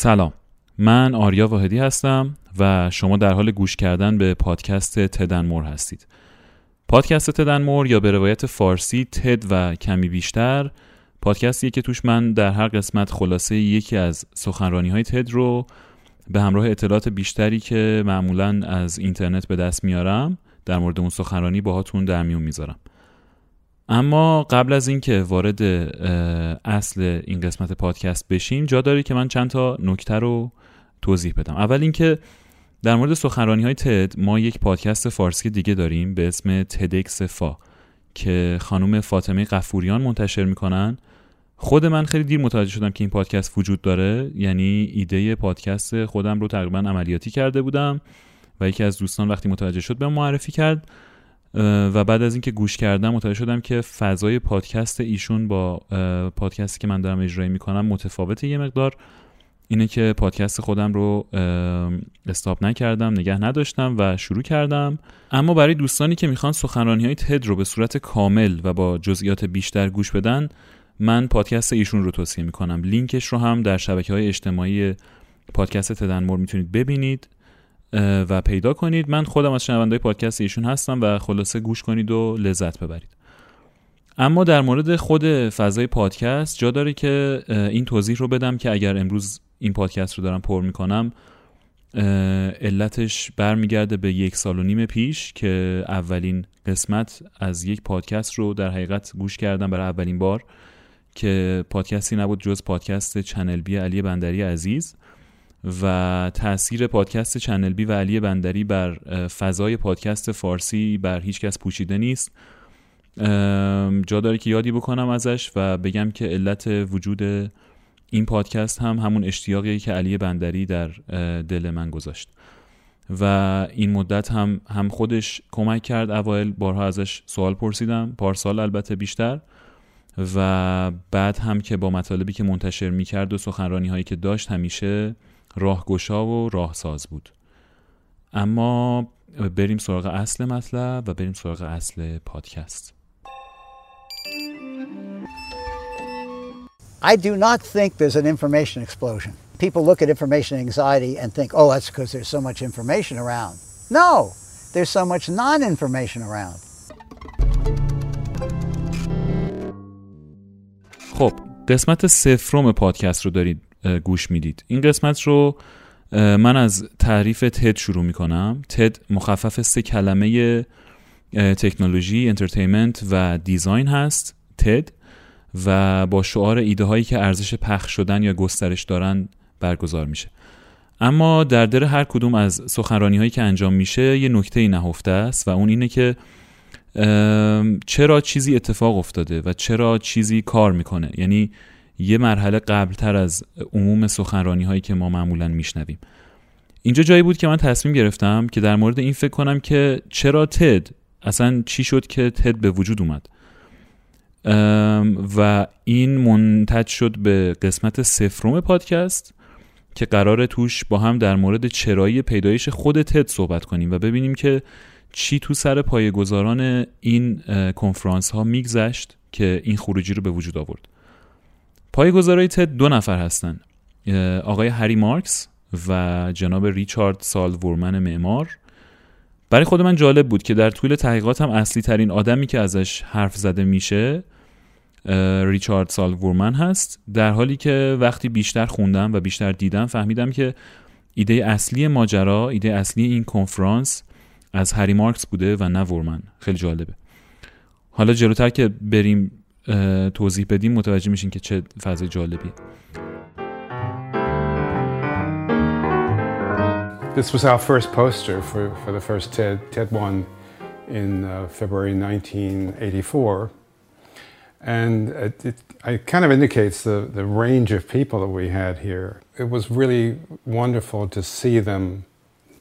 سلام. من آریا واحدی هستم و شما در حال گوش کردن به پادکست تدنمور هستید. پادکست تدنمور یا به روایت فارسی تد و کمی بیشتر پادکستیه که توش من در هر قسمت خلاصه یکی از سخنرانی های تد رو به همراه اطلاعات بیشتری که معمولا از اینترنت به دست میارم در مورد اون سخنرانی باهاتون در میون می‌ذارم. اما قبل از اینکه وارد اصل این قسمت پادکست بشیم جا داره که من چند تا نکته رو توضیح بدم. اول اینکه در مورد سخنرانی های تد ما یک پادکست فارسی دیگه داریم به اسم تدکس فا که خانم فاطمه قفوریان منتشر می‌کنن. خود من خیلی دیر متوجه شدم که این پادکست وجود داره. یعنی ایده پادکست خودم رو تقریبا عملیاتی کرده بودم و یکی از دوستان وقتی متوجه شد به معرفی کرد. و بعد از اینکه گوش کردم متوجه شدم که فضای پادکست ایشون با پادکستی که من دارم اجرایی می‌کنم متفاوته یه مقدار. اینه که پادکست خودم رو استاپ نکردم نگه نداشتم و شروع کردم. اما برای دوستانی که می‌خوان سخنرانی های تد رو به صورت کامل و با جزئیات بیشتر گوش بدن من پادکست ایشون رو توصیه می‌کنم. لینکش رو هم در شبکه های اجتماعی پادکست تدنمور می‌تونید ببینید. و پیدا کنید. من خودم از شنونده پادکست ایشون هستم و خلاصه گوش کنید و لذت ببرید. اما در مورد خود فضای پادکست جا داره که این توضیح رو بدم که اگر امروز این پادکست رو دارم پر می‌کنم علتش برمیگرده به یک سال و نیم پیش که اولین قسمت از یک پادکست رو در حقیقت گوش کردم برای اولین بار که پادکستی نبود جز پادکست چنل بی علی بندری عزیز. و تاثیر پادکست چنل بی و علی بندری بر فضای پادکست فارسی بر هیچ کس پوشیده نیست. جا داره که یادی بکنم ازش و بگم که علت وجود این پادکست هم همون اشتیاقی که علی بندری در دل من گذاشت. و این مدت هم هم خودش کمک کرد. اوایل بارها ازش سوال پرسیدم. پارسال البته بیشتر. و بعد هم که با مطالبی که منتشر می‌کرد و سخنرانی هایی که داشت همیشه راهگشا و راهساز بود اما بریم سراغ اصل مطلب و بریم سراغ اصل پادکست I do not think there's an information explosion. People look at information anxiety and think, oh, that's because there's so much information around. No, there's so much non information around. خب قسمت صفرم پادکست رو دارید گوش می‌دید. این قسمت رو من از تعریف تد شروع می‌کنم. تد مخفف سه کلمه technology entertainment و design هست. تد و با شعار ایده هایی که ارزش پخش شدن یا گسترش دارن برگزار میشه. اما در در هر کدوم از سخنرانی هایی که انجام میشه یه نکته نهفته است و اون اینه که چرا چیزی اتفاق افتاده و چرا چیزی کار می‌کنه؟ یعنی یه مرحله قبلتر از عموم سخنرانی هایی که ما معمولا میشنویم. اینجا جایی بود که من تصمیم گرفتم که در مورد این فکر کنم که چرا تد؟ اصلا چی شد که تد به وجود اومد؟ و این منتج شد به قسمت سفروم پادکست که قرار توش با هم در مورد چرایی پیدایش خود تد صحبت کنیم و ببینیم که چی تو سر پایگزاران این کنفرانس ها میگذشت که این خروجی رو به وجود آورد. پایگزارای تد دو نفر هستن. آقای هری مارکس و جناب ریچارد سال ورمن معمار. برای خود من جالب بود که در طول تحقیقاتم اصلی ترین آدمی که ازش حرف زده میشه ریچارد سال ورمن هست. در حالی که وقتی بیشتر خوندم و بیشتر دیدم فهمیدم که ایده اصلی ماجرا ایده اصلی این کنفرانس از هری مارکس بوده و نه ورمن خیلی جالبه. حالا جلوتر که بریم توضیح بدیم متوجه میشین که چه فضای جالبی This was our first poster for, for the first TED, TED one in uh, February 1984. And it, it, it, kind of indicates the, the range of people that we had here. It was really wonderful to see them,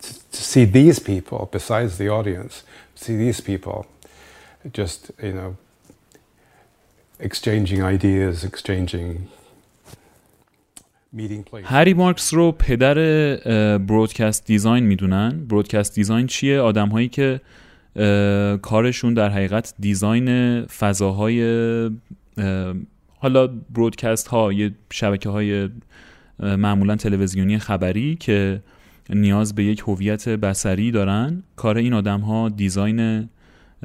to, to see these people, besides the audience, see these people just, you know, exchanging ideas, exchanging هری مارکس رو پدر برودکست دیزاین می‌دونن. برودکست دیزاین چیه؟ آدم هایی که کارشون در حقیقت دیزاین فضاهای حالا broadcast ها یه شبکه های معمولا تلویزیونی خبری که نیاز به یک هویت بصری دارن. کار این آدم ها design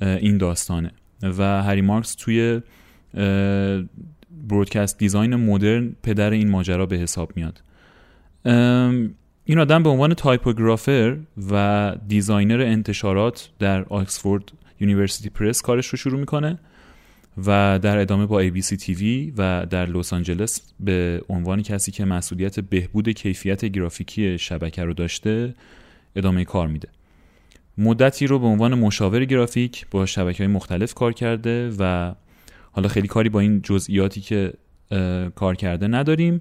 این داستانه. و هری مارکس توی broadcast design مدرن پدر این ماجرا به حساب میاد. این آدم به عنوان typographer و designer انتشارات در آکسفورد University Press کارش رو شروع می‌کنه و در ادامه با ABC TV و در لس آنجلس به عنوان کسی که مسئولیت بهبود کیفیت گرافیکی شبکه رو داشته ادامه کار میده. مدتی رو به عنوان مشاور گرافیک با شبکه های مختلف کار کرده و حالا خیلی کاری با این جزئیاتی که کار کرده نداریم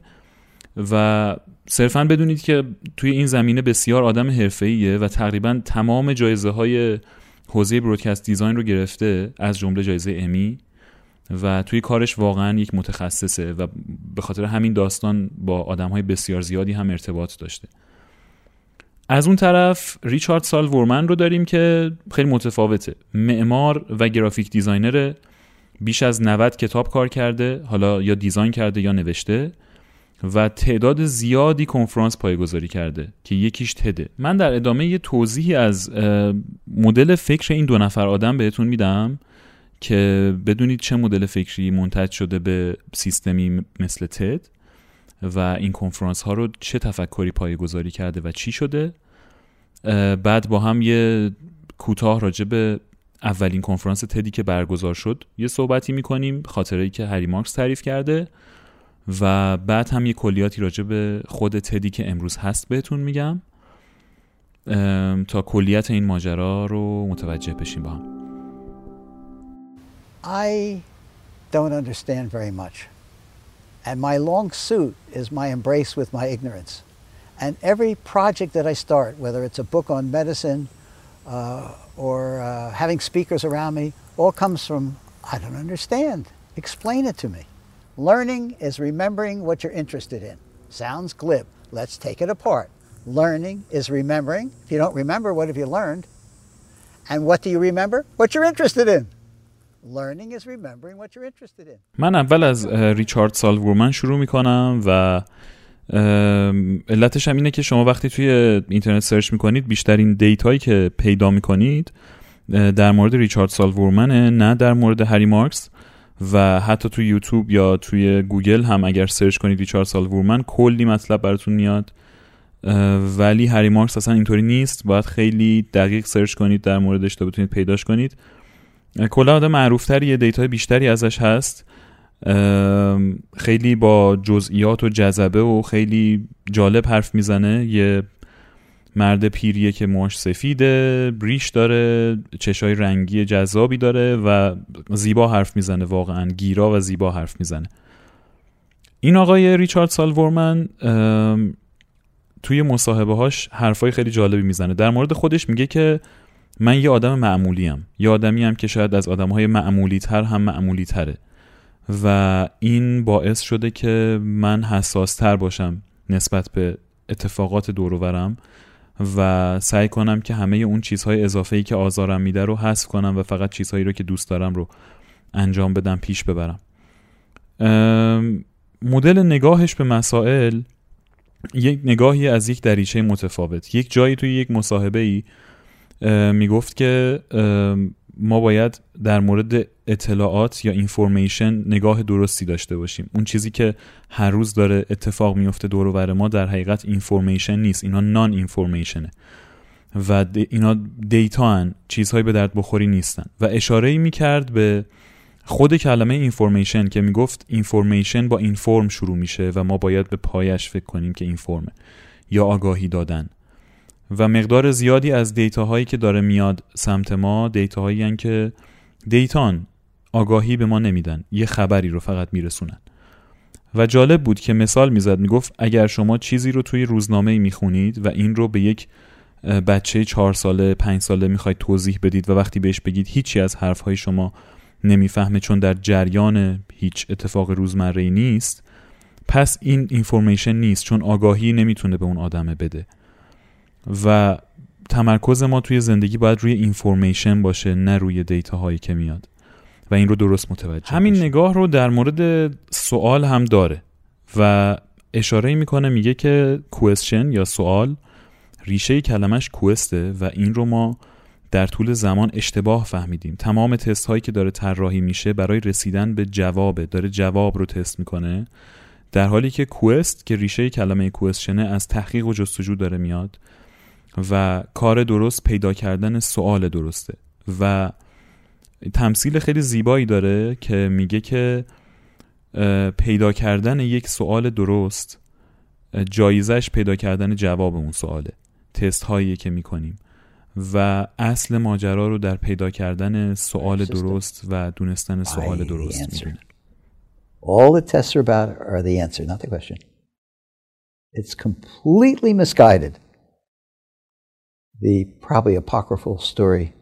و صرفا بدونید که توی این زمینه بسیار آدم حرفه‌ایه و تقریبا تمام جایزه های حوزه broadcast design رو گرفته از جمله جایزه امی و توی کارش واقعا یک متخصصه و به خاطر همین داستان با آدم های بسیار زیادی هم ارتباط داشته. از اون طرف ریچارد سال ورمن رو داریم که خیلی متفاوته. معمار و graphic designer بیش از 90 کتاب کار کرده حالا یا design کرده یا نوشته و تعداد زیادی کنفرانس پایه گذاری کرده که یکیش تده من در ادامه یه توضیحی از مدل فکر این دو نفر آدم بهتون میدم که بدونید چه مدل فکری منتج شده به سیستمی مثل تد و این کنفرانس ها رو چه تفکری پایگذاری کرده و چی شده. بعد با هم یه کوتاه راجع به اولین کنفرانس تدی که برگزار شد یه صحبتی می‌کنیم خاطره ای که هری مارکس تعریف کرده و بعد هم یه کلیاتی راجع به خود تدی که امروز هست بهتون میگم تا کلیت این ماجرا رو متوجه بشیم با هم I don't understand very much. And my long suit is my embrace with my ignorance. And every project that I start, whether it's a book on medicine uh, or uh, having speakers around me, all comes from I don't understand. Explain it to me. Learning is remembering what you're interested in. Sounds glib. Let's take it apart. Learning is remembering. If you don't remember, what have you learned? And what do you remember? What you're interested in. Learning is remembering what you're interested in. من اول از ریچارد سالورمن شروع میکنم و علتش هم اینه که شما وقتی توی اینترنت سرچ می‌کنید بیشترین دیتایی که پیدا می‌کنید در مورد ریچارد سالورمنه نه در مورد هری مارکس. و حتی توی یوتیوب یا توی گوگل هم اگر search کنید ریچارد سال وورمن کلی مطلب براتون میاد. ولی هری مارکس اصلا اینطوری نیست. باید خیلی دقیق search کنید در موردش تا بتونید پیداش کنید. کلا آدم معروفتریه data ی بیشتری ازش هست. خیلی با جزئیات و جذبه و خیلی جالب حرف می‌زنه. یه مرد پیریه که موش سفیده و ریش داره چشای رنگی جذابی داره و زیبا حرف می‌زنه واقعا گیرا و زیبا حرف می‌زنه. این آقای ریچارد سالورمن توی مصاحبه هاش حرفای خیلی جالبی می‌زنه. در مورد خودش میگه که من یه آدم معمولی هم. یه آدمی هم که شاید از آدم های معمولی تر هم معمولی تره و این باعث شده که من حساس تر باشم نسبت به اتفاقات دور و سعی کنم که همه اون چیزهای اضافه ای که آزارم میده رو حذف کنم و فقط چیزهایی رو که دوست دارم رو انجام بدم پیش ببرم. مدل نگاهش به مسائل یک نگاهی از یک دریچه متفاوت. یک جایی توی یک مصاحبه ای می‌گفت که ما باید در مورد اطلاعات یا اینفورمیشن نگاه درستی داشته باشیم. اون چیزی که هر روز داره اتفاق میفته دور و ما در حقیقت اینفورمیشن نیست. اینا نان اینفورمیشنه و اینا data هن چیزهایی به درد بخوری نیستن. و اشاره ای می‌کرد به خود کلمه information که می‌گفت information با inform شروع میشه و ما باید به پایه‌ش فکر کنیم که inform ه یا آگاهی دادن. و مقدار زیادی از data هایی که داره میاد سمت ما data هایی که data ن آگاهی به ما نمیدن. یه خبری رو فقط میرسونن. و جالب بود که مثال می‌زد می‌گفت اگر شما چیزی رو توی روزنامه می‌خونید و این رو به یک بچه چهار ساله پنج ساله می‌خواید توضیح بدید و وقتی بهش بگید هیچی از حرفهای شما نمی‌فهمه چون در جریان هیچ اتفاق روزمره نیست پس این اینفورمیشن نیست چون آگاهی نمی‌تونه به اون آدمه بده. و تمرکز ما توی زندگی باید روی اینفورمیشن باشه نه روی دیتا هایی که میاد. و این رو درست متوجه همین نگاه رو در مورد سوال هم داره و اشاره می‌کنه میگه که کوشن یا سوال ریشه کلمش کوسته و این رو ما در طول زمان اشتباه فهمیدیم. تمام تست هایی که داره طراحی میشه برای رسیدن به جوابه داره جواب رو تست می‌کنه در حالی که کوست که ریشه کلمه کوستشنه از تحقیق و جستجو داره میاد و کار درست پیدا کردن سوال درسته و تمثیل خیلی زیبایی داره که میگه که پیدا کردن یک سوال درست جایزش پیدا کردن جواب اون سواله تست هایی که می‌کنیم و اصل ماجرا رو در پیدا کردن سوال درست و دونستن سوال درست می‌دونه All the tests are about are the answer, not the question. It's completely misguided. The probably apocryphal story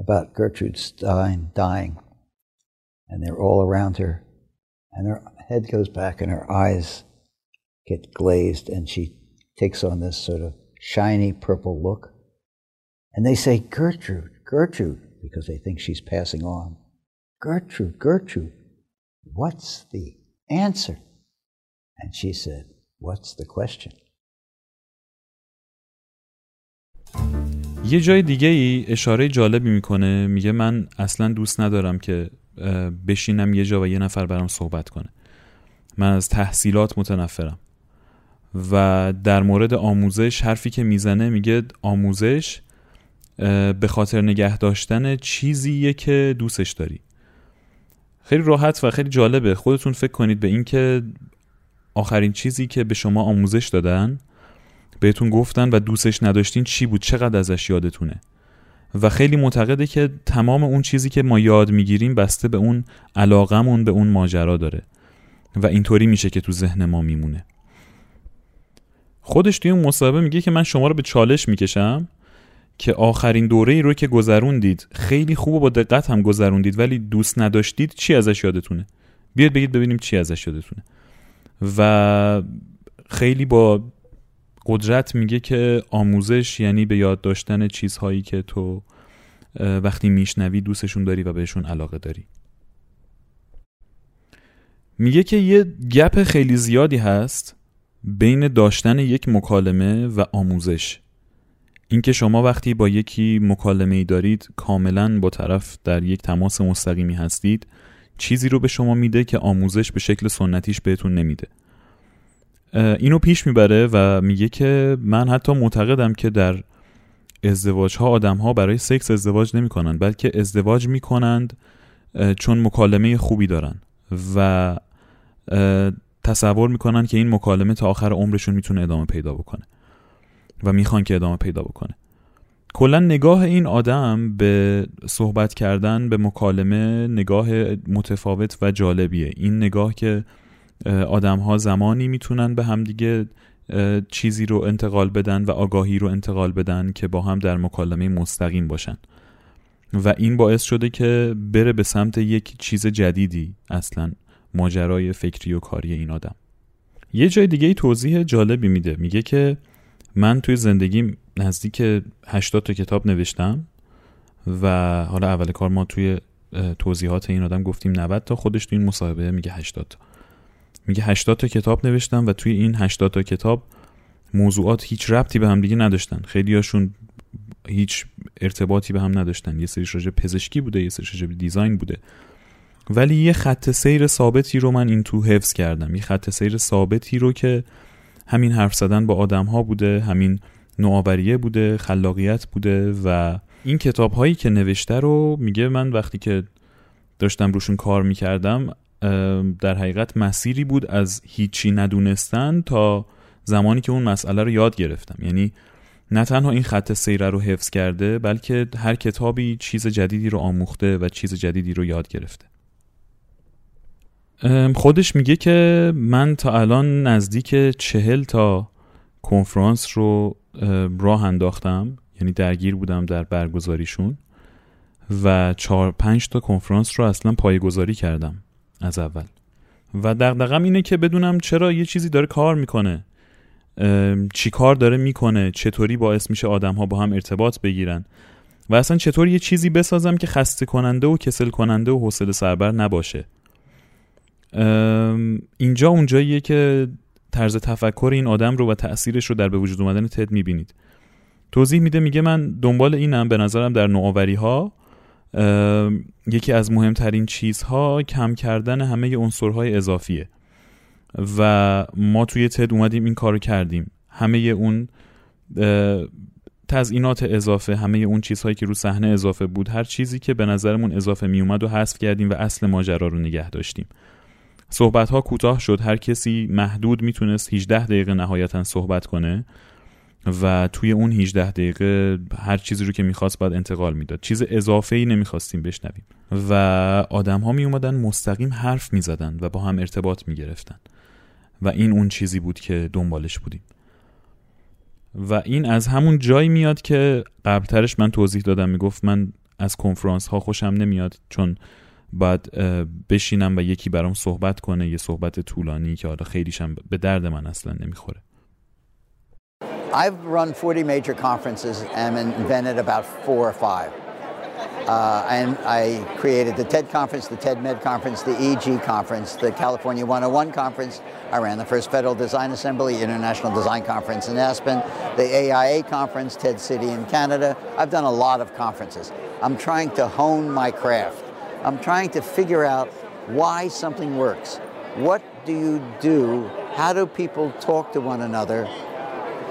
about Gertrude Stein dying, and they're all around her, and her head goes back and her eyes get glazed, and she takes on this sort of shiny purple look. And they say, Gertrude, Gertrude, because they think she's passing on. Gertrude, Gertrude, what's the answer? And she said, What's the question? یه جای دیگه ای اشاره جالبی می‌کنه. میگه من اصلا دوست ندارم که بشینم یه جا و یه نفر برام صحبت کنه. من از تحصیلات متنفرم. و در مورد آموزش حرفی که می‌زنه میگه آموزش به خاطر نگه داشتن چیزیه که دوستش داری. خیلی راحت و خیلی جالبه. خودتون فکر کنید به اینکه آخرین چیزی که به شما آموزش دادن بهتون گفتن و دوستش نداشتین چی بود؟ چقدر ازش یادتونه؟ و خیلی معتقده که تمام اون چیزی که ما یاد می‌گیریم بسته به اون علاقمون به اون ماجرا داره. و اینطوری میشه که تو ذهن ما میمونه. خودش توی اون مصاحبه میگه که من شما رو به چالش می‌کشم که آخرین دوره ای رو که گذروندید خیلی خوب و با دقت هم گذروندید ولی دوست نداشتید چی ازش یادتونه؟ بیاید بگید ببینیم چی ازش یادتونه. و خیلی با قدرت میگه که آموزش یعنی به یاد داشتن چیزهایی که تو وقتی میشنوی دوستشون داری و بهشون علاقه داری. میگه که یه گپ خیلی زیادی هست بین داشتن یک مکالمه و آموزش. اینکه شما وقتی با یکی مکالمه ای دارید کاملا با طرف در یک تماس مستقیمی هستید چیزی رو به شما میده که آموزش به شکل سنتیش بهتون نمیده. اینو پیش می‌بره و میگه که من حتی معتقدم که در ازدواج ها آدم ها برای سکس ازدواج نمی کنند بلکه ازدواج می کنند چون مکالمه خوبی دارن و تصور می‌کنن که این مکالمه تا آخر عمرشون می‌تونه ادامه پیدا بکنه و می‌خوان که ادامه پیدا بکنه. کلا نگاه این آدم به صحبت کردن به مکالمه نگاه متفاوت و جالبیه. این نگاه که آدم ها زمانی می‌تونن به همدیگه چیزی رو انتقال بدن و آگاهی رو انتقال بدن که با هم در مکالمه مستقیم باشن. و این باعث شده که بره به سمت یک چیز جدیدی اصلا ماجرای فکری و کاری این آدم. یه جای دیگه ای توضیح جالبی میده. میگه که من توی زندگیم نزدیک 80 تا کتاب نوشتم و حالا اول کار ما توی توضیحات این آدم گفتیم 90 تا خودش توی این مصاحبه میگه 80 تا. میگه 80 تا کتاب نوشتم و توی این 80 تا کتاب موضوعات هیچ ربطی به هم دیگه نداشتن. خیلی هاشون هیچ ارتباطی به هم نداشتن. یه سریش راجع پزشکی بوده یه سریش راجع دیزاین بوده. ولی یه خط سیر ثابتی رو من این تو حفظ کردم. یه خط سیر ثابتی رو که همین حرف زدن با آدم ها بوده همین نوآوریه بوده خلاقیت بوده و این کتاب هایی که نوشته رو میگه من وقتی که داشتم روشون کار می‌کردم در حقیقت مسیری بود از هیچی ندونستن تا زمانی که اون مسئله رو یاد گرفتم. یعنی نه تنها این خط سیره رو حفظ کرده بلکه هر کتابی چیز جدیدی رو آموخته و چیز جدیدی رو یاد گرفته. خودش میگه که من تا الان نزدیک چهل تا کنفرانس رو راه انداختم. یعنی درگیر بودم در برگزاریشون و چهار پنج تا کنفرانس رو اصلا پایگذاری کردم. از اول. و دقدقم اینه که بدونم چرا یه چیزی داره کار می‌کنه. چی کار داره می‌کنه چطوری باعث میشه آدم ها با هم ارتباط بگیرن. و اصلا چطور یه چیزی بسازم که خسته کننده و کسل کننده و حوصله سربر نباشه. اینجا اونجاییه که طرز تفکر این آدم رو و تأثیرش رو در به وجود اومدن تد می‌بینید. توضیح میده میگه من دنبال اینم به نظرم در نوآوری ها یکی از مهمترین چیزها کم کردن همه عنصرهای اضافیه. و ما توی تد اومدیم این کارو کردیم. همه اون تزئینات اضافه همه اون چیزهایی که رو صحنه اضافه بود هر چیزی که به نظرمون اضافه می اومد و حذف کردیم و اصل ماجرا رو نگه داشتیم. صحبت ها کوتاه شد. هر کسی محدود می‌تونست 18 دقیقه نهایتا صحبت کنه. و توی اون 18 دقیقه هر چیزی رو که می‌خواست باید انتقال می‌داد. چیز اضافه ای نمی‌خواستیم بشنویم. و آدم ها می اومدن مستقیم حرف می‌زدن و با هم ارتباط می‌گرفتن. و این اون چیزی بود که دنبالش بودیم. و این از همون جایی میاد که قبلترش من توضیح دادم. می‌گفت من از کنفرانس ها خوشم نمیاد چون باید بشینم و یکی برام صحبت کنه یه صحبت طولانی که حالا خیلیشم به درد من اصلا نمی‌خوره. I've run 40 major conferences and invented about four or five. Uh, and I created the TED conference, the TED Med conference, the EG conference, the California 101 conference. I ran the first Federal Design Assembly International Design Conference in Aspen, the AIA conference, TED City in Canada. I've done a lot of conferences. I'm trying to hone my craft. I'm trying to figure out why something works. What do you do? How do people talk to one another?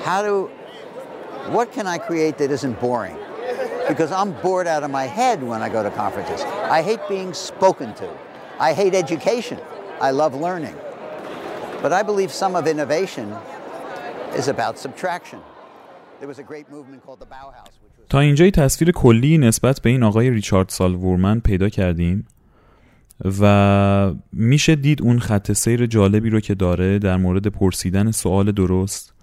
How do, what can I create that isn't boring? because I'm bored out of my head when I go to conferences. I hate being spoken to. I hate education. I love learning. But I believe some of innovation is about subtraction. There was a great movement called the Bauhaus. Which was... تا اینجای تصویر کلی نسبت به این آقای ریچارد سالوورمن پیدا کردیم و میشه دید اون خط سیر جالبی رو که داره در مورد پرسیدن سوال درست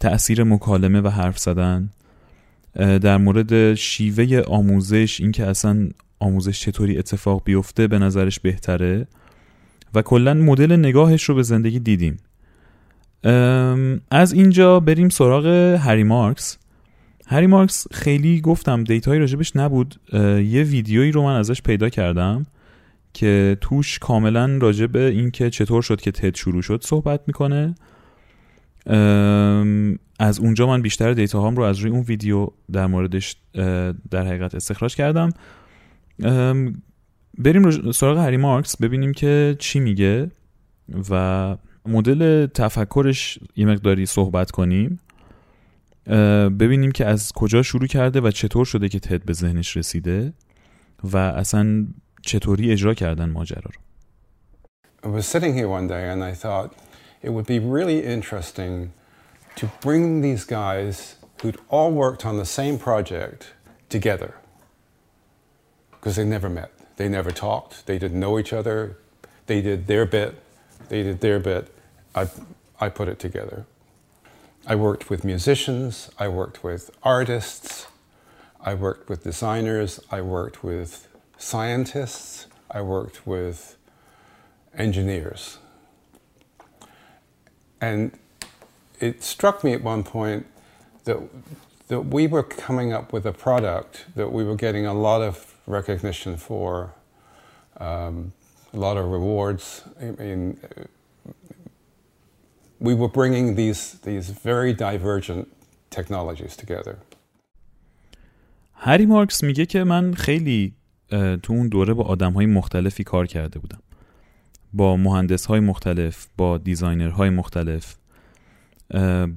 تأثیر مکالمه و حرف زدن. در مورد شیوه آموزش اینکه اصلا آموزش چطوری اتفاق بیفته به نظرش بهتره. و کلا مدل نگاهش رو به زندگی دیدیم. از اینجا بریم سراغ هری مارکس. هری مارکس خیلی گفتم data یی راجبش نبود. یه ویدیویی رو من ازش پیدا کردم که توش کاملا راجب اینکه چطور شد که تد شروع شد صحبت می‌کنه. از اونجا من بیشتر data هام رو از روی اون ویدیو در موردش در حقیقت استخراج کردم. بریم سراغ هری مارکس ببینیم که چی میگه و مدل تفکرش یه مقداری صحبت کنیم. ببینیم که از کجا شروع کرده و چطور شده که تد به ذهنش رسیده و اصلا چطوری اجرا کردن ماجرا رو. I was sitting here one day and I thought it would be really interesting to bring these guys who'd all worked on the same project together because they never met. They never talked. They didn't know each other. They did their bit. They did their bit. I, I put it together. I worked with musicians. I worked with artists. I worked with designers. I worked with scientists. I worked with engineers. And it struck me at one point that, that we were coming up with a product that we were getting a lot of recognition for, um, a lot of rewards. I mean, we were bringing these, these very divergent technologies together. هری مارکس میگه که من خیلی تو اون دوره با آدم های مختلفی کار کرده بودم با مهندس های مختلف با دیزاینر های مختلف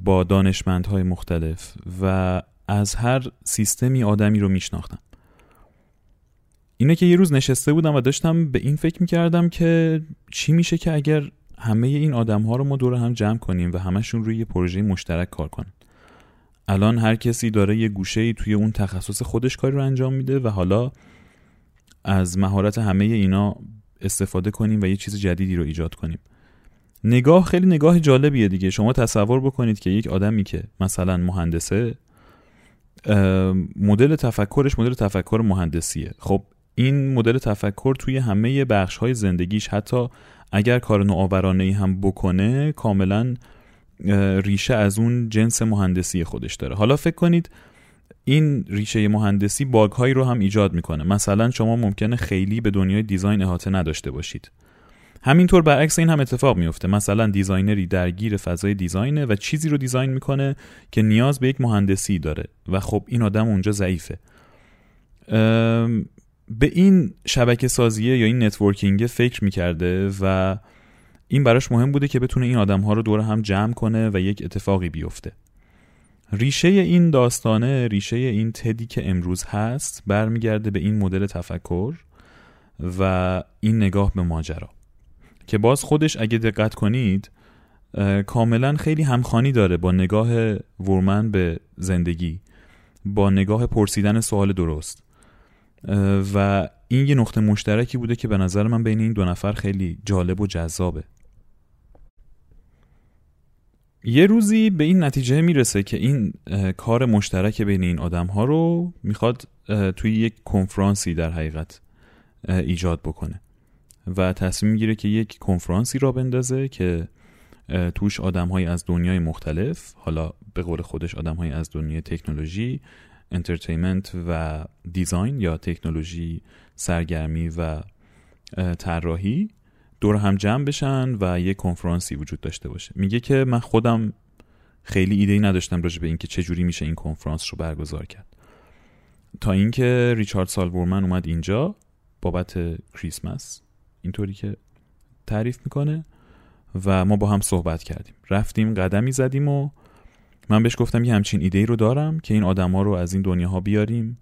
با دانشمندهای مختلف و از هر سیستمی آدمی رو میشناختم. اینه که یه روز نشسته بودم و داشتم به این فکر می‌کردم که چی میشه که اگر همه این آدم ها رو ما دور هم جمع کنیم و همشون روی یه پروژه مشترک کار کنن. الان هر کسی داره یه گوشه ای توی اون تخصص خودش کاری رو انجام میده و حالا از مهارت همه اینا استفاده کنیم و یه چیز جدیدی رو ایجاد کنیم. نگاه خیلی نگاه جالبیه دیگه. شما تصور بکنید که یک آدمی که مثلا مهندسه مدل تفکرش مدل تفکر مهندسیه. خب این مدل تفکر توی همه بخش های زندگیش حتی اگر کار نوآورانه هم بکنه کاملا ریشه از اون جنس مهندسی خودش داره. حالا فکر کنید این ریشه مهندسی bug هایی رو هم ایجاد می‌کنه. مثلا شما ممکنه خیلی به دنیای design احاطه نداشته باشید. همینطور برعکس این هم اتفاق میفته مثلا designer ی درگیر فضای design ه و چیزی رو design می‌کنه که نیاز به یک مهندسی داره. و خب این آدم اونجا ضعیفه. به این شبکه سازیه یا این networking فکر می‌کرده و این براش مهم بوده که بتونه این آدم ها رو دور هم جمع کنه و یک اتفاقی بیفته. ریشه این داستانه ریشه این تدی که امروز هست برمیگرده به این مدل تفکر و این نگاه به ماجرا. که باز خودش اگه دقت کنید کاملا خیلی همخانی داره با نگاه ورمن به زندگی با نگاه پرسیدن سوال درست. و این یه نقطه مشترکی بوده که به نظر من بین این دو نفر خیلی جالب و جذابه. یه روزی به این نتیجه می‌رسه که این کار مشترک بین این آدم ها رو می‌خواد توی یک کنفرانسی در حقیقت ایجاد بکنه و تصمیم می‌گیره که یک کنفرانسی راه بندازه که توش آدم از دنیای مختلف حالا به قول خودش آدم از دنیای تکنولوژی entertainment و design یا تکنولوژی سرگرمی و طراحی دور هم جمع بشن و یه کنفرانسی وجود داشته باشه. میگه که من خودم خیلی ایده ای نداشتم راجع به اینکه چه جوری میشه این کنفرانس رو برگزار کرد. تا اینکه ریچارد سالورمن اومد اینجا بابت کریسمس. اینطوری که تعریف می‌کنه و ما با هم صحبت کردیم. رفتیم قدمی زدیم و من بهش گفتم یه همچین ایده ای رو دارم که این آدما رو از این دنیاها بیاریم.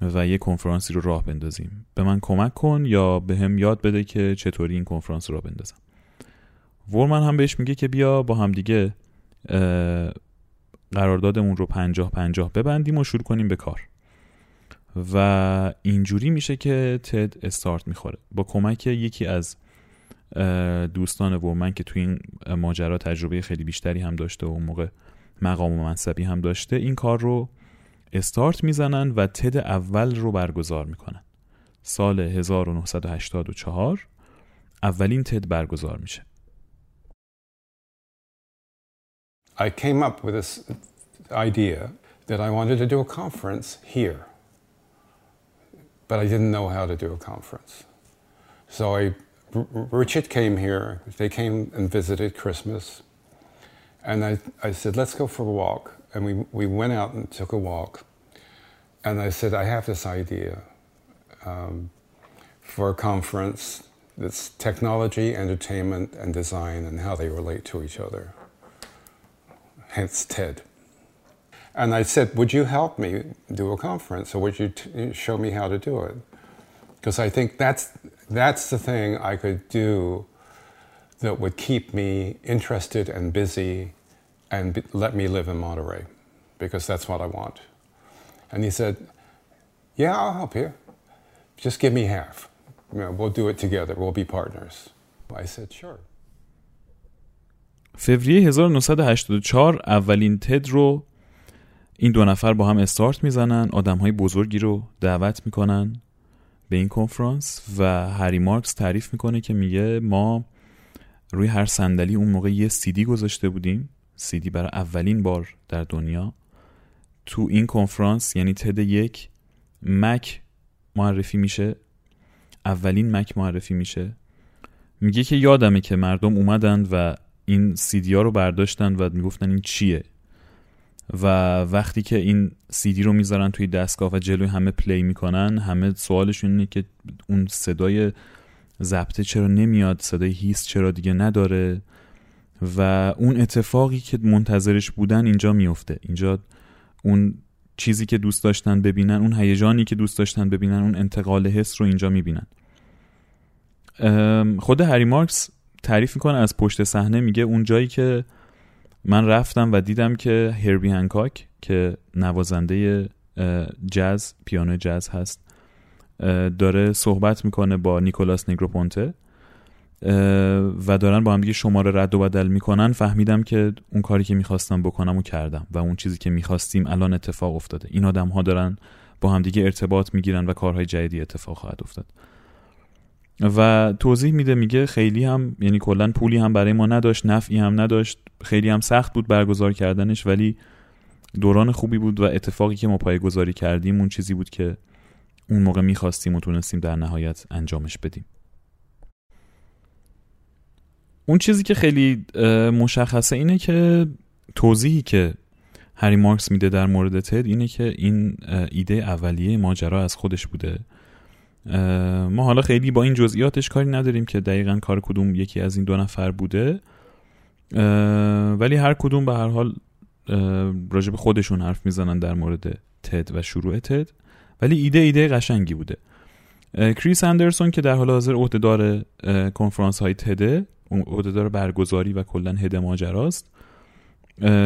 و یه کنفرانسی رو راه بندازیم. به من کمک کن یا به هم یاد بده که چطوری این کنفرانس رو راه بندازم. ورمن هم بهش میگه که بیا با هم دیگه قراردادمون رو پنجاه پنجاه ببندیم و شروع کنیم به کار. و اینجوری میشه که تد استارت می‌خوره. با کمک یکی از دوستان ورمن که توی این ماجرا تجربه خیلی بیشتری هم داشته و اون موقع مقام و منصبی هم داشته این کار رو استارت می‌زنن و تد اول رو برگزار می‌کنن سال 1984 اولین تد برگزار میشه I came up with this idea that I wanted to do a conference here. But I didn't know how to do a conference. So I, Richard came here, they came and visited Christmas. And I, I said, let's go for a walk. And we, we went out and took a walk. And I said, I have this idea um, for a conference that's technology, entertainment, and design and how they relate to each other. Hence TED. And I said, Would you help me do a conference or would you t- show me how to do it? Because I think that's, that's the thing I could do that would keep me interested and busy and be, let me live in Monterey because that's what I want. And he said, Yeah, I'll help you. Just give me half. You know, we'll do it together. We'll be partners. I said, Sure. فوریه 1984 اولین تد رو این دو نفر با هم استارت می‌زنن آدم های بزرگی رو دعوت می‌کنن به این کنفرانس و هری مارکس تعریف می‌کنه که میگه ما روی هر صندلی اون موقع یه سیدی گذاشته بودیم سیدی برای اولین بار در دنیا. تو این کنفرانس یعنی تد یک مک معرفی میشه. اولین مک معرفی میشه. میگه که یادمه که مردم اومدند و این سیدی ها رو برداشتن و می‌گفتن این چیه. و وقتی که این سیدی رو می‌ذارن توی دستگاه و جلوی همه پلی می‌کنن همه سوالشون اینه که اون صدای ضبطه چرا نمیاد؟ صدای هیست چرا دیگه نداره؟ و اون اتفاقی که منتظرش بودن اینجا میفته اینجا اون چیزی که دوست داشتن ببینن اون هیجانی که دوست داشتن ببینن اون انتقال حس رو اینجا می‌بینن. خود هری مارکس تعریف می‌کنه از پشت صحنه میگه اون جایی که من رفتم و دیدم که هربی هنکاک که نوازنده جاز پیانو جاز هست داره صحبت می‌کنه با نیکولاس نیگروپونته و دارن با هم دیگه شماره رد و بدل می‌کنن. فهمیدم که اون کاری که می‌خواستم بکنم و کردم و اون چیزی که می‌خواستیم الان اتفاق افتاده. این آدم ها دارن با هم دیگه ارتباط می‌گیرن و کارهای جدیدی اتفاق خواهد افتاد. و توضیح میده میگه خیلی هم یعنی کلا پولی هم برای ما نداشت نفعی هم نداشت. خیلی هم سخت بود برگزار کردنش ولی دوران خوبی بود و اتفاقی که ما گذاری کردیم اون چیزی بود که اون موقع می‌خواستیم و تونستیم در نهایت انجامش بدیم. اون چیزی که خیلی مشخصه اینه که توضیحی که هری مارکس میده در مورد تد اینه که این ایده اولیه ماجرا از خودش بوده. ما حالا خیلی با این جزئیاتش کاری نداریم که دقیقا کار کدوم یکی از این دو نفر بوده. ولی هر کدوم به هر حال راجب خودشون حرف می‌زنن در مورد تد و شروع تد. ولی ایده ایده قشنگی بوده. کریس اندرسون که در حال حاضر عهدهدار کنفرانس های تده عهدهدار برگزاری و کلا هد ماجراست.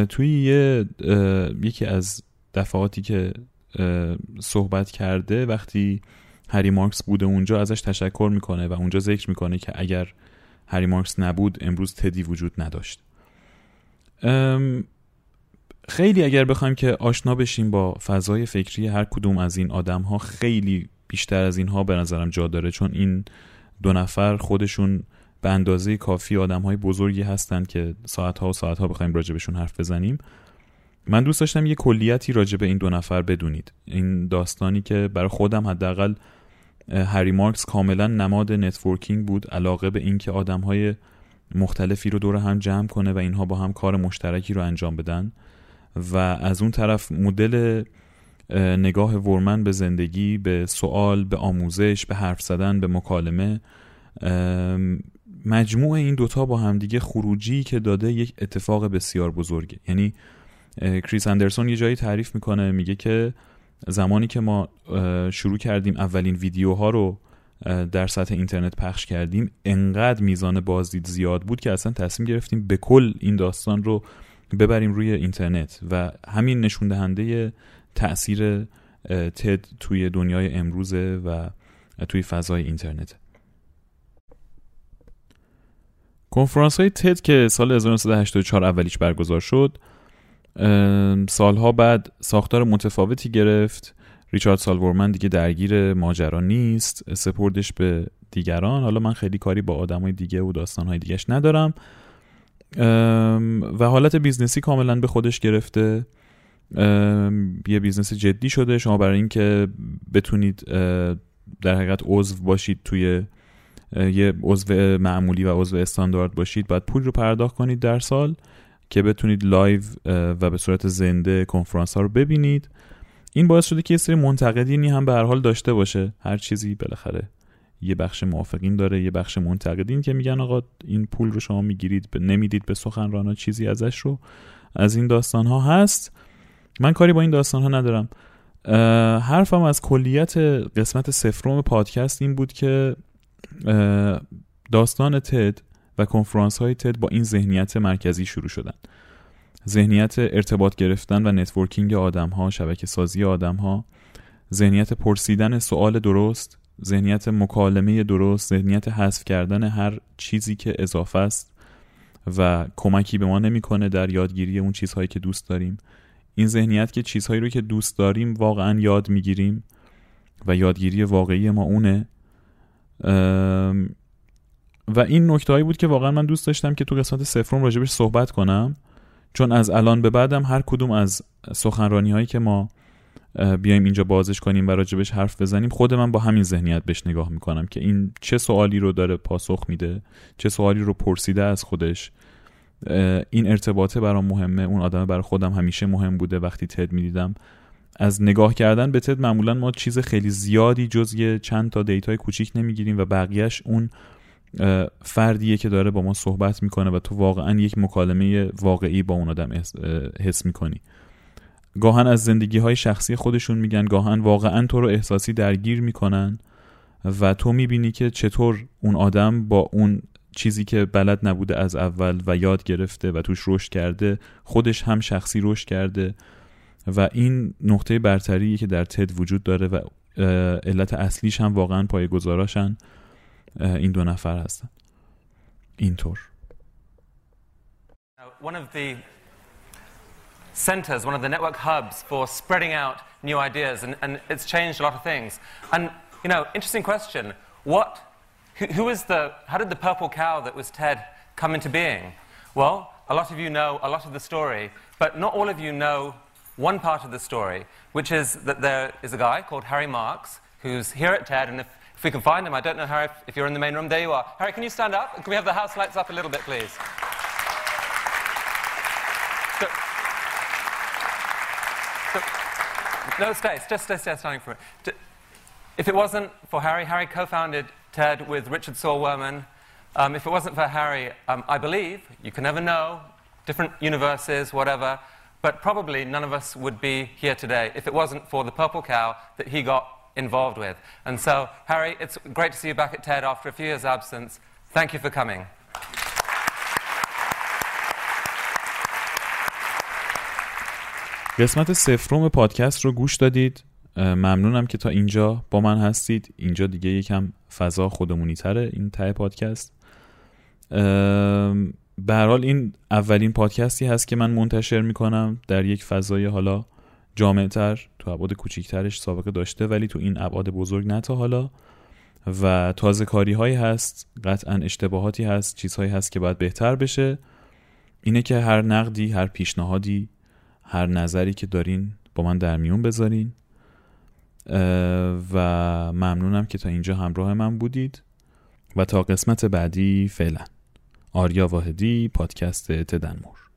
توی یه یکی از دفعاتی که صحبت کرده وقتی هری مارکس بوده اونجا ازش تشکر می‌کنه و اونجا ذکر می‌کنه که اگر هری مارکس نبود امروز تدی وجود نداشت. خیلی اگر بخوایم که آشنا بشیم با فضای فکری هر کدوم از این آدم ها خیلی بیشتر از اینها به نظرم جا داره. چون این دو نفر خودشون به اندازه کافی آدم های بزرگی هستند که ساعت ها و ساعت ها بخوایم راجبشون حرف بزنیم. من دوست داشتم یه کلیتی راجع به این دو نفر بدونید. این داستانی که برای خودم حداقل هری مارکس کاملا نماد networking بود علاقه به اینکه آدم های مختلفی رو دور هم جمع کنه و اینها با هم کار مشترکی رو انجام بدن. و از اون طرف مدل نگاه ورمن به زندگی به سوال به آموزش به حرف زدن به مکالمه مجموع این دوتا با همدیگه خروجی که داده یک اتفاق بسیار بزرگه. یعنی کریس اندرسون یه جایی تعریف می‌کنه میگه که زمانی که ما شروع کردیم اولین ویدیوها رو در سطح اینترنت پخش کردیم انقدر میزان بازدید زیاد بود که اصلا تصمیم گرفتیم به کل این داستان رو ببریم روی اینترنت و همین نشون دهنده تاثیر تد توی دنیای امروزه و توی فضای اینترنت. کنفرانس های تد که سال 1984 اولیش برگزار شد سالها بعد ساختار متفاوتی گرفت. ریچارد سال وورمن دیگه درگیر ماجرا نیست سپردش به دیگران. حالا من خیلی کاری با آدمای دیگه و داستانهای دیگهش ندارم. و حالت business ی کاملا به خودش گرفته. یه business جدی شده. شما برای اینکه بتونید در حقیقت عضو باشید توی یه عضو معمولی و عضو استاندارد باشید. باید پول رو پرداخت کنید در سال که بتونید live و به صورت زنده کنفرانس ها رو ببینید. این باعث شده که یه سری منتقدینی هم به هر حال داشته باشه. هر چیزی بالاخره یه بخش موافقین داره یه بخش منتقدین که میگن آقا این پول رو شما می‌گیرید نمی‌دید به سخنرانا چیزی ازش رو از این داستان ها هست. من کاری با این داستان ها ندارم حرفم از کلیت قسمت صفرم پادکست این بود که داستان تد و کنفرانس های تد با این ذهنیت مرکزی شروع شدن. ذهنیت ارتباط گرفتن و networking آدم ها شبکه سازی آدم ها ذهنیت پرسیدن سوال درست ذهنیت مکالمه درست ذهنیت حذف کردن هر چیزی که اضافه است و کمکی به ما نمی‌کنه در یادگیری اون چیزهایی که دوست داریم. این ذهنیت که چیزهایی رو که دوست داریم واقعا یاد می‌گیریم و یادگیری واقعی ما اونه. و این نکته بود که واقعا من دوست داشتم که تو قسمت سفرم راجبش صحبت کنم. چون از الان به بعدم هر کدوم از سخنرانی هایی که ما بیایم اینجا بازش کنیم و راجبش حرف بزنیم خود من با همین ذهنیت بهش نگاه می‌کنم که این چه سوالی رو داره پاسخ میده چه سوالی رو پرسیده از خودش. این ارتباطه برام مهمه اون آدم برای خودم همیشه مهم بوده. وقتی تد می‌دیدم از نگاه کردن به تد معمولا ما چیز خیلی زیادی جز یه چند تا دیتای کوچیک نمی‌گیریم و بقیهش اون فردیه که داره با ما صحبت می‌کنه و تو واقعا یک مکالمه واقعی با اون آدم حس می‌کنی. گاهن از زندگی های شخصی خودشون میگن گاهن واقعا تو رو احساسی درگیر می‌کنن و تو می‌بینی که چطور اون آدم با اون چیزی که بلد نبوده از اول و یاد گرفته و توش رشد کرده خودش هم شخصی رشد کرده. و این نقطه برتری که در تد وجود داره و علت اصلیش هم واقعا پای گذاراشن این دو نفر هستن اینطور One of the centers, one of the network hubs for spreading out new ideas, and, and it's changed a lot of things. And, you know, interesting question. What, who, who is the, how did the purple cow that was Ted come into being? Well, a lot of you know a lot of the story, but not all of you know one part of the story, which is that there is a guy called Harry Marks who's here at TED, and if we can find him. I don't know, Harry, if, if you're in the main room. There you are. Harry, can you stand up? Can we have the house lights up a little bit, please? No, stay. Just stay, stay standing for it. If it wasn't for Harry, Harry co-founded TED with Richard Saul Wurman. Um, if it wasn't for Harry, um, I believe, you can never know, different universes, whatever, but probably none of us would be here today if it wasn't for the purple cow that he got involved with. And so, Harry, it's great to see you back at TED after a few years' absence. Thank you for coming. قسمت سفروم پادکست رو گوش دادید اه، ممنونم که تا اینجا با من هستید اینجا دیگه یکم فضا خودمونی تره این ته پادکست ام، به حال این اولین پادکستی هست که من منتشر می‌کنم در یک فضای حالا جامعتر تو ابعاد کوچیکترش سابقه داشته ولی تو این ابعاد بزرگ نه تا حالا. و تازه کاری هایی هست قطعا اشتباهاتی هست چیزهایی هست که باید بهتر بشه. اینه که هر نقدی هر پیشنهادی هر نظری که دارین با من در میون بذارین. و ممنونم که تا اینجا همراه من بودید. و تا قسمت بعدی فعلا. آریا واحدی پادکست تدنمور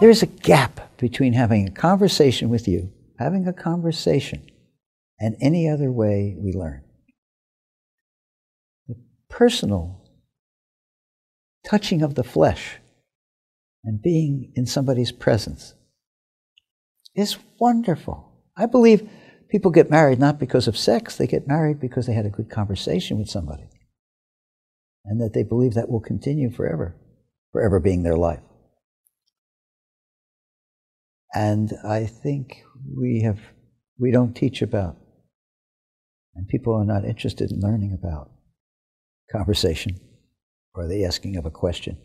There is a gap between having a conversation with you, having a conversation, and any other way we learn. The personal touching of the flesh and being in somebody's presence is wonderful. I believe People get married not because of sex, they get married because they had a good conversation with somebody. And that they believe that will continue forever, forever being their life. And I think we have we don't teach about and people are not interested in learning about conversation or the asking of a question.